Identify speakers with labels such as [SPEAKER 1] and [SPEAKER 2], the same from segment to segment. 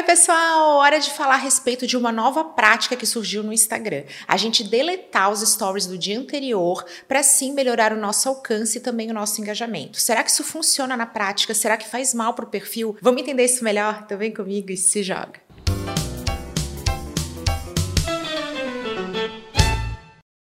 [SPEAKER 1] Oi, pessoal! Hora de falar a respeito de uma nova prática que surgiu no Instagram. A gente deletar os stories do dia anterior para assim melhorar o nosso alcance e também o nosso engajamento. Será que isso funciona na prática? Será que faz mal para o perfil? Vamos entender isso melhor? Então vem comigo e se joga.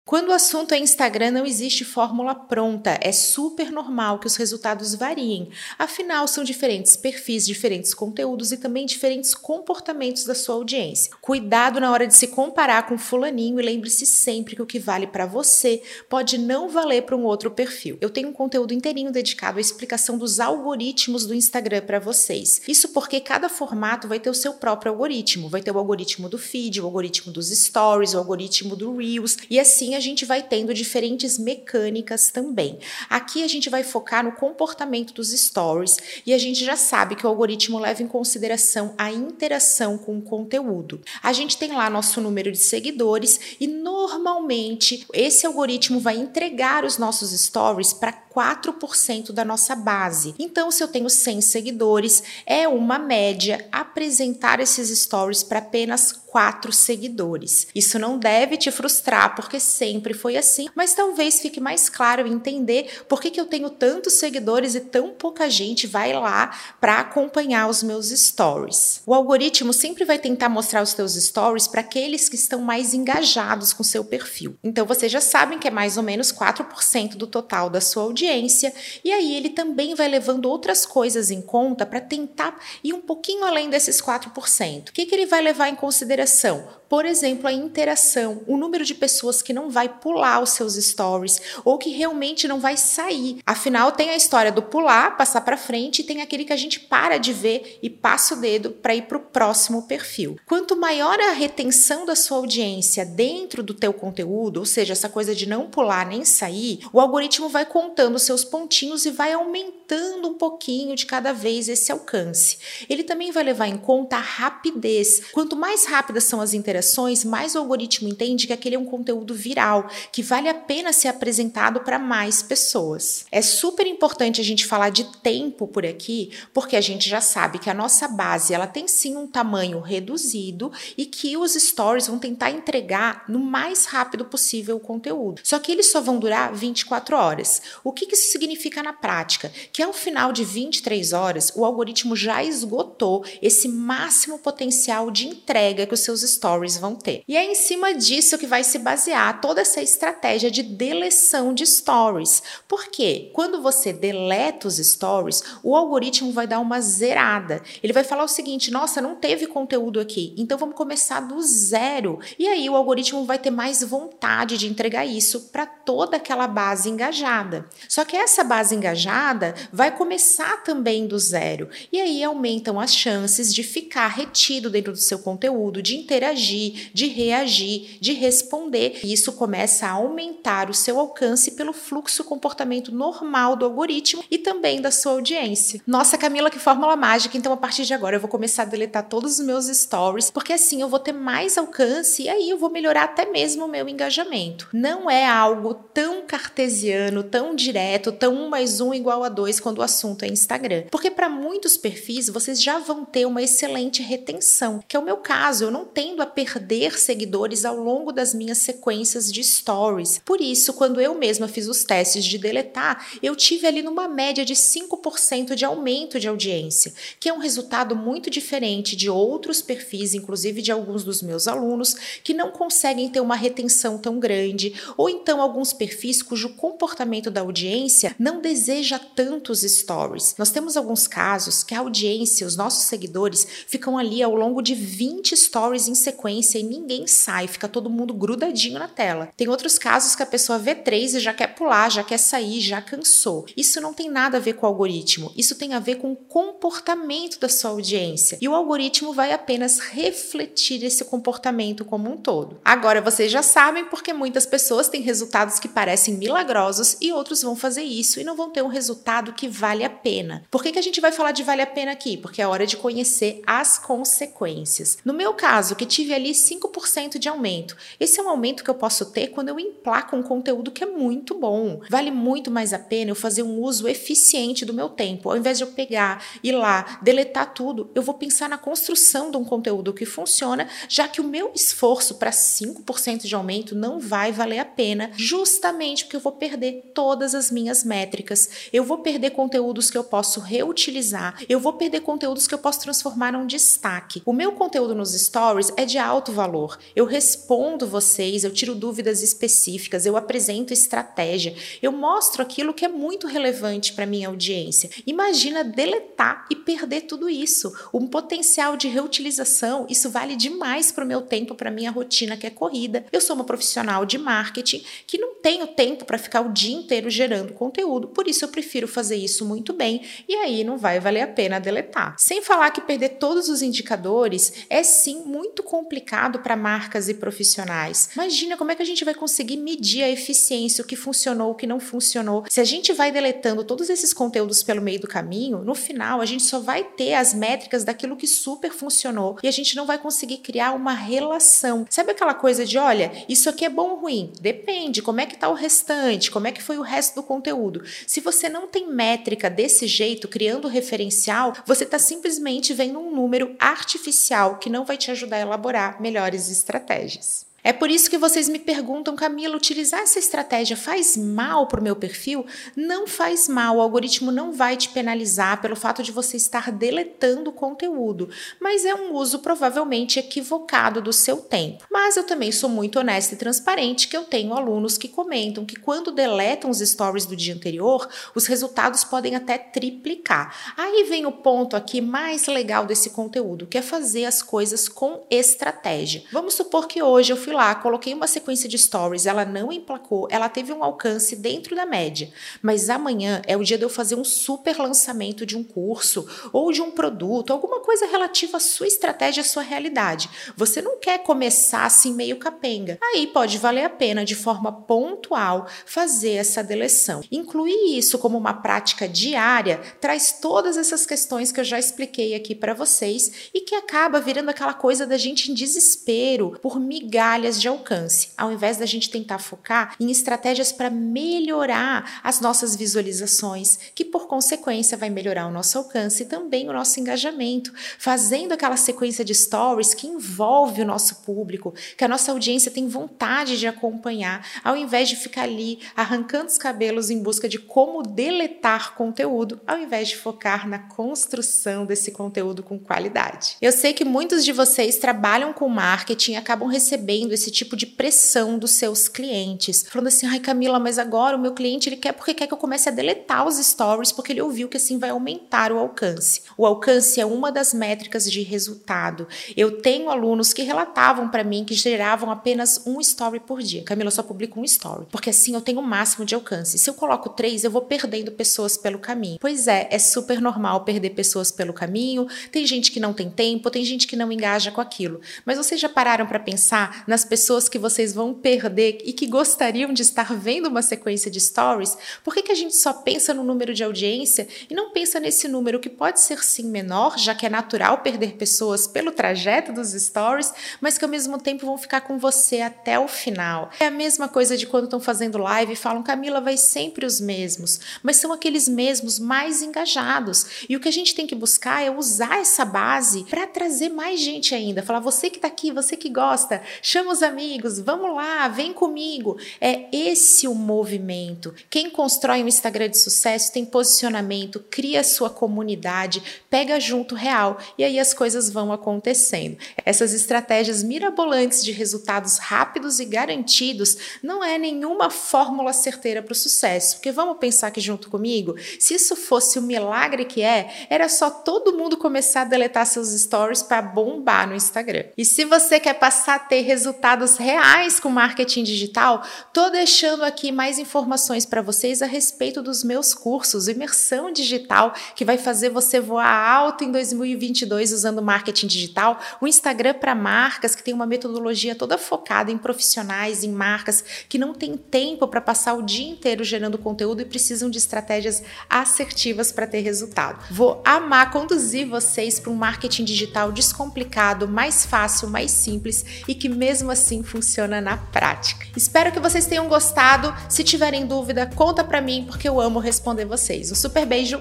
[SPEAKER 1] Quando o assunto é Instagram, não existe fórmula pronta. É super normal que os resultados variem. Afinal, são diferentes perfis, diferentes conteúdos e também diferentes comportamentos da sua audiência. Cuidado na hora de se comparar com fulaninho e lembre-se sempre que o que vale para você pode não valer para um outro perfil. Eu tenho um conteúdo inteirinho dedicado à explicação dos algoritmos do Instagram para vocês. Isso porque cada formato vai ter o seu próprio algoritmo. Vai ter o algoritmo do feed, o algoritmo dos stories, o algoritmo do Reels e assim a gente vai tendo diferentes mecânicas também. Aqui a gente vai focar no comportamento dos stories e a gente já sabe que o algoritmo leva em consideração a interação com o conteúdo. A gente tem lá nosso número de seguidores e normalmente esse algoritmo vai entregar os nossos stories para 4% da nossa base. Então, se eu tenho 100 seguidores, é uma média apresentar esses stories para apenas 4 seguidores. Isso não deve te frustrar, porque sempre foi assim, mas talvez fique mais claro entender por que, que eu tenho tantos seguidores e tão pouca gente vai lá para acompanhar os meus stories. O algoritmo sempre vai tentar mostrar os teus stories para aqueles que estão mais engajados com seu perfil. Então, vocês já sabem que é mais ou menos 4% do total da sua audiência audiência, e aí ele também vai levando outras coisas em conta para tentar ir um pouquinho além desses 4%. O que, que ele vai levar em consideração? Por exemplo, a interação, o número de pessoas que não vai pular os seus stories ou que realmente não vai sair. Afinal, tem a história do pular, passar para frente e tem aquele que a gente para de ver e passa o dedo para ir para o próximo perfil. Quanto maior a retenção da sua audiência dentro do teu conteúdo, ou seja, essa coisa de não pular nem sair, o algoritmo vai contando seus pontinhos e vai aumentando um pouquinho de cada vez esse alcance. Ele também vai levar em conta a rapidez. Quanto mais rápidas são as interações interações, mais o algoritmo entende que aquele é um conteúdo viral, que vale a pena ser apresentado para mais pessoas. É super importante a gente falar de tempo por aqui, porque a gente já sabe que a nossa base ela tem sim um tamanho reduzido e que os stories vão tentar entregar no mais rápido possível o conteúdo. Só que eles só vão durar 24 horas. O que isso significa na prática? Que ao final de 23 horas, o algoritmo já esgotou esse máximo potencial de entrega que os seus stories stories vão ter. E é em cima disso que vai se basear toda essa estratégia de deleção de stories. Porque quando você deleta os stories, o algoritmo vai dar uma zerada. Ele vai falar o seguinte: nossa, não teve conteúdo aqui, então vamos começar do zero. E aí o algoritmo vai ter mais vontade de entregar isso para toda aquela base engajada. Só que essa base engajada vai começar também do zero. E aí aumentam as chances de ficar retido dentro do seu conteúdo, de interagir agir, de reagir, de responder. E isso começa a aumentar o seu alcance pelo fluxo comportamento normal do algoritmo e também da sua audiência. Nossa, Camila, que fórmula mágica! Então, a partir de agora, eu vou começar a deletar todos os meus stories, porque assim eu vou ter mais alcance e aí eu vou melhorar até mesmo o meu engajamento. Não é algo tão cartesiano, tão direto, tão um mais um igual a dois quando o assunto é Instagram. Porque para muitos perfis, vocês já vão ter uma excelente retenção, que é o meu caso. Eu não tendo a perder seguidores ao longo das minhas sequências de stories. Por isso, quando eu mesma fiz os testes de deletar, eu tive ali numa média de 5% de aumento de audiência, que é um resultado muito diferente de outros perfis, inclusive de alguns dos meus alunos, que não conseguem ter uma retenção tão grande, ou então alguns perfis cujo comportamento da audiência não deseja tantos stories. Nós temos alguns casos que a audiência, os nossos seguidores, ficam ali ao longo de 20 stories em sequência e ninguém sai, fica todo mundo grudadinho na tela. Tem outros casos que a pessoa vê três e já quer pular, já quer sair, já cansou. Isso não tem nada a ver com o algoritmo, isso tem a ver com o comportamento da sua audiência. E o algoritmo vai apenas refletir esse comportamento como um todo. Agora vocês já sabem porque muitas pessoas têm resultados que parecem milagrosos e outros vão fazer isso e não vão ter um resultado que vale a pena. Por que, que a gente vai falar de vale a pena aqui? Porque é hora de conhecer as consequências. No meu caso, que tive ali ali 5% de aumento. Esse é um aumento que eu posso ter quando eu emplaco um conteúdo que é muito bom. Vale muito mais a pena eu fazer um uso eficiente do meu tempo. Ao invés de eu pegar, ir lá, deletar tudo, eu vou pensar na construção de um conteúdo que funciona, já que o meu esforço para 5% de aumento não vai valer a pena, justamente porque eu vou perder todas as minhas métricas. Eu vou perder conteúdos que eu posso reutilizar, eu vou perder conteúdos que eu posso transformar num destaque. O meu conteúdo nos stories é de alto valor. Eu respondo vocês, eu tiro dúvidas específicas, eu apresento estratégia, eu mostro aquilo que é muito relevante para minha audiência. Imagina deletar e perder tudo isso. Um potencial de reutilização, isso vale demais para o meu tempo, para minha rotina que é corrida. Eu sou uma profissional de marketing que não tenho tempo para ficar o dia inteiro gerando conteúdo, por isso eu prefiro fazer isso muito bem e aí não vai valer a pena deletar. Sem falar que perder todos os indicadores é sim muito complicado para marcas e profissionais. Imagina como é que a gente vai conseguir medir a eficiência, o que funcionou, o que não funcionou. Se a gente vai deletando todos esses conteúdos pelo meio do caminho, no final a gente só vai ter as métricas daquilo que super funcionou e a gente não vai conseguir criar uma relação. Sabe aquela coisa de, olha, isso aqui é bom ou ruim? Depende, como é que tá o restante, como é que foi o resto do conteúdo. Se você não tem métrica desse jeito, criando referencial, você está simplesmente vendo um número artificial que não vai te ajudar a elaborar melhores estratégias. É por isso que vocês me perguntam, Camila, utilizar essa estratégia faz mal para o meu perfil? Não faz mal, o algoritmo não vai te penalizar pelo fato de você estar deletando conteúdo, mas é um uso provavelmente equivocado do seu tempo. Mas eu também sou muito honesta e transparente que eu tenho alunos que comentam que quando deletam os stories do dia anterior, os resultados podem até triplicar. Aí vem o ponto aqui mais legal desse conteúdo, que é fazer as coisas com estratégia. Vamos supor que hoje eu fui lá, coloquei uma sequência de stories, ela não emplacou, ela teve um alcance dentro da média. Mas amanhã é o dia de eu fazer um super lançamento de um curso ou de um produto, alguma coisa relativa à sua estratégia, à sua realidade. Você não quer começar assim meio capenga. Aí pode valer a pena, de forma pontual, fazer essa deleção. Incluir isso como uma prática diária traz todas essas questões que eu já expliquei aqui para vocês e que acaba virando aquela coisa da gente em desespero por migalhas falhas de alcance, ao invés da gente tentar focar em estratégias para melhorar as nossas visualizações, que por consequência vai melhorar o nosso alcance e também o nosso engajamento, fazendo aquela sequência de stories que envolve o nosso público, que a nossa audiência tem vontade de acompanhar, ao invés de ficar ali arrancando os cabelos em busca de como deletar conteúdo, ao invés de focar na construção desse conteúdo com qualidade. Eu sei que muitos de vocês trabalham com marketing e acabam recebendo recebendo esse tipo de pressão dos seus clientes, falando assim: "Ai, Camila, mas agora o meu cliente ele quer porque quer que eu comece a deletar os stories porque ele ouviu que assim vai aumentar o alcance". O alcance é uma das métricas de resultado. Eu tenho alunos que relatavam para mim que geravam apenas um story por dia. Camila, eu só publico um story, porque assim eu tenho o máximo de alcance. Se eu coloco três, eu vou perdendo pessoas pelo caminho. Pois é, é super normal perder pessoas pelo caminho. Tem gente que não tem tempo, tem gente que não engaja com aquilo. Mas vocês já pararam para pensar nas pessoas que vocês vão perder e que gostariam de estar vendo uma sequência de stories, por que, que a gente só pensa no número de audiência e não pensa nesse número que pode ser sim menor, já que é natural perder pessoas pelo trajeto dos stories, mas que ao mesmo tempo vão ficar com você até o final? É a mesma coisa de quando estão fazendo live e falam, Camila, vai sempre os mesmos, mas são aqueles mesmos mais engajados. E o que a gente tem que buscar é usar essa base para trazer mais gente ainda. Falar, você que está aqui, você que gosta, chama os amigos, vamos lá, vem comigo. É esse o movimento. Quem constrói um Instagram de sucesso tem posicionamento, cria sua comunidade, pega junto real e aí as coisas vão acontecendo. Essas estratégias mirabolantes de resultados rápidos e garantidos não é nenhuma fórmula certeira para o sucesso, porque vamos pensar que junto comigo, se isso fosse o milagre que é, era só todo mundo começar a deletar seus stories para bombar no Instagram. E se você quer passar a ter resultados resultados reais com marketing digital, tô deixando aqui mais informações para vocês a respeito dos meus cursos, imersão digital, que vai fazer você voar alto em 2022 usando marketing digital, o Instagram para marcas, que tem uma metodologia toda focada em profissionais, em marcas que não tem tempo para passar o dia inteiro gerando conteúdo e precisam de estratégias assertivas para ter resultado. Vou amar conduzir vocês para um marketing digital descomplicado, mais fácil, mais simples e que mesmo assim funciona na prática. Espero que vocês tenham gostado. Se tiverem dúvida, conta para mim porque eu amo responder vocês. Um super beijo.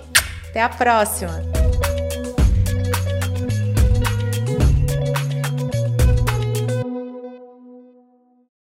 [SPEAKER 1] Até a próxima.